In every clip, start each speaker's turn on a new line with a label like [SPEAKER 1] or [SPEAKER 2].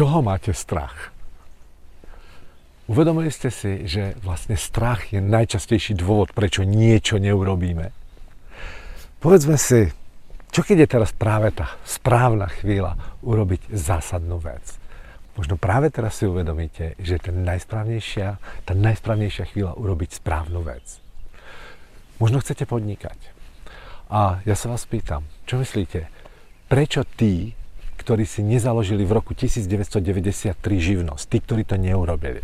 [SPEAKER 1] čoho máte strach? Uvedomili ste si, že vlastne strach je najčastejší dôvod, prečo niečo neurobíme? Povedzme si, čo keď je teraz práve tá správna chvíľa urobiť zásadnú vec? Možno práve teraz si uvedomíte, že je najsprávnejšia, tá najsprávnejšia chvíľa urobiť správnu vec. Možno chcete podnikať. A ja sa vás pýtam, čo myslíte, prečo tí, ktorí si nezaložili v roku 1993 živnosť, tí, ktorí to neurobili,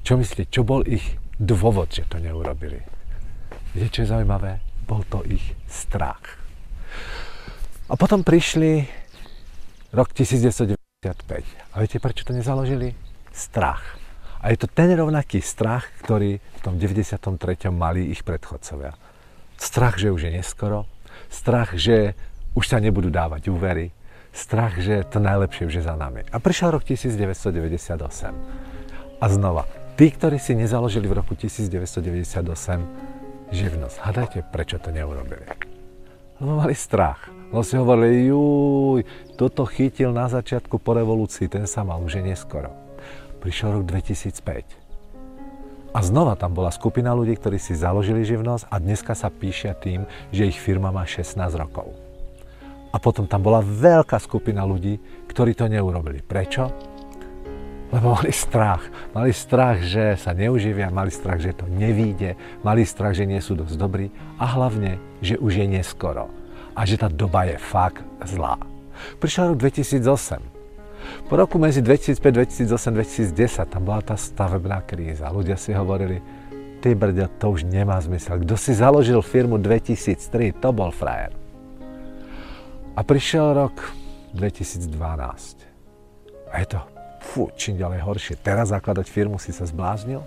[SPEAKER 1] čo myslíte, čo bol ich dôvod, že to neurobili? Viete, čo je zaujímavé? Bol to ich strach. A potom prišli rok 1995. A viete, prečo to nezaložili? Strach. A je to ten rovnaký strach, ktorý v tom 93. mali ich predchodcovia. Strach, že už je neskoro. Strach, že už sa nebudú dávať úvery. Strach, že to najlepšie už je za nami. A prišiel rok 1998. A znova, Tí, ktorí si nezaložili v roku 1998 živnosť, hádajte, prečo to neurobili. Lebo mali strach. Lebo si hovorili, juj, toto chytil na začiatku po revolúcii, ten sa mal už neskoro. Prišiel rok 2005. A znova tam bola skupina ľudí, ktorí si založili živnosť a dneska sa píšia tým, že ich firma má 16 rokov. A potom tam bola veľká skupina ľudí, ktorí to neurobili. Prečo? lebo mali strach. Mali strach, že sa neuživia, mali strach, že to nevíde, mali strach, že nie sú dosť dobrí a hlavne, že už je neskoro a že tá doba je fakt zlá. Prišiel rok 2008. Po roku medzi 2005, 2008, 2010 tam bola tá stavebná kríza. Ľudia si hovorili, ty brďo, to už nemá zmysel. Kto si založil firmu 2003, to bol frajer. A prišiel rok 2012. A je to fú, čím ďalej horšie. Teraz zakladať firmu si sa zbláznil?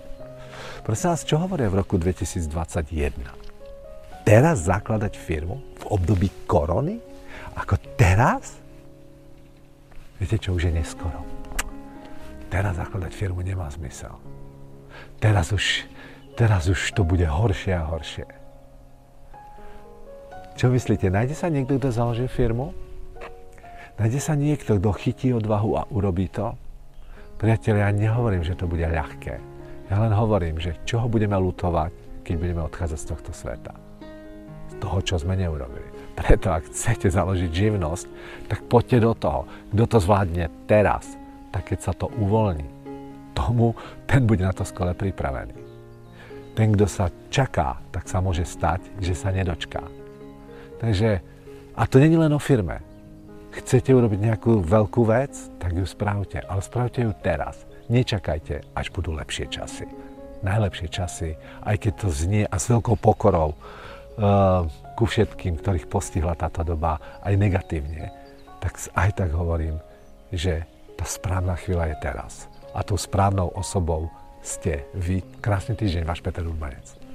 [SPEAKER 1] Prosím vás, čo hovoria v roku 2021? Teraz zakladať firmu v období korony? Ako teraz? Viete čo, už je neskoro. Teraz zakladať firmu nemá zmysel. Teraz už, teraz už to bude horšie a horšie. Čo myslíte, nájde sa niekto, kto založí firmu? Nájde sa niekto, kto chytí odvahu a urobí to? Priatelia, ja nehovorím, že to bude ľahké. Ja len hovorím, že čoho budeme lutovať, keď budeme odchádzať z tohto sveta. Z toho, čo sme neurobili. Preto, ak chcete založiť živnosť, tak poďte do toho. Kto to zvládne teraz, tak keď sa to uvoľní, tomu, ten bude na to skole pripravený. Ten, kto sa čaká, tak sa môže stať, že sa nedočká. Takže, a to není len o firme. Chcete urobiť nejakú veľkú vec, tak ju spravte, ale spravte ju teraz. Nečakajte, až budú lepšie časy. Najlepšie časy, aj keď to znie a s veľkou pokorou uh, ku všetkým, ktorých postihla táto doba aj negatívne, tak aj tak hovorím, že tá správna chvíľa je teraz. A tou správnou osobou ste vy. Krásny týždeň, váš Peter Urbanec.